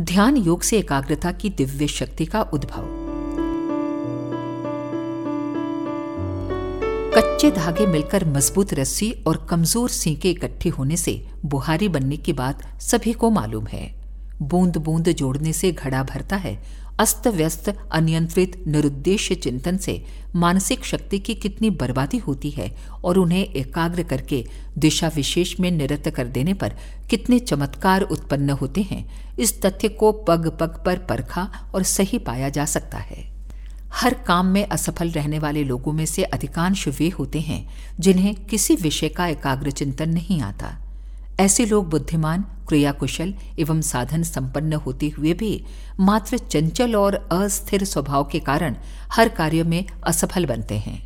ध्यान योग से एकाग्रता की दिव्य शक्ति का उद्भव। कच्चे धागे मिलकर मज़बूत रस्सी और कमज़ोर सीके इकट्ठे होने से बुहारी बनने की बात सभी को मालूम है। बूंद बूंद जोड़ने से घड़ा भरता है अस्त व्यस्त अनियंत्रित, निरुद्देश्य चिंतन से मानसिक शक्ति की कितनी बर्बादी होती है और उन्हें एकाग्र करके दिशा विशेष में निरत कर देने पर कितने चमत्कार उत्पन्न होते हैं, इस तथ्य को पग पग पर परखा और सही पाया जा सकता है। हर काम में असफल रहने वाले लोगों में से अधिकांश वे होते हैं जिन्हें किसी विषय का एकाग्र चिंतन नहीं आता। ऐसे लोग बुद्धिमान, क्रियाकुशल एवं साधन संपन्न होते हुए भी मात्र चंचल और अस्थिर स्वभाव के कारण हर कार्य में असफल बनते हैं।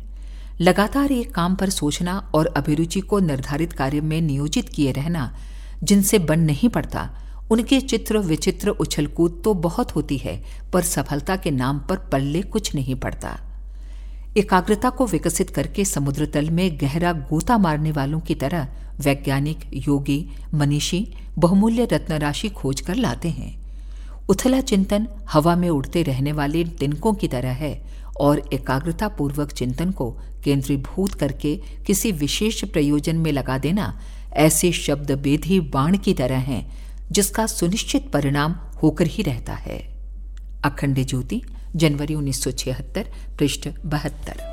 लगातार एक काम पर सोचना और अभिरुचि को निर्धारित कार्य में नियोजित किए रहना, जिनसे बन नहीं पड़ता, उनके चित्र विचित्र उछलकूद तो बहुत होती है, पर सफलता के नाम पर पल्ले कुछ नहीं पड़ता। एकाग्रता को विकसित करके समुद्र तल में गहरा गोता मारने वालों की तरह वैज्ञानिक, योगी, मनीषी बहुमूल्य रत्न राशि खोज कर लाते हैं। उथला चिंतन हवा में उड़ते रहने वाले तिनकों की तरह है और एकाग्रता पूर्वक चिंतन को केंद्रीभूत करके किसी विशेष प्रयोजन में लगा देना ऐसे शब्द बेधी बाण की तरह हैं, जिसका सुनिश्चित परिणाम होकर ही रहता है। अखंड ज्योति जनवरी 1976 पृष्ठ बहत्तर।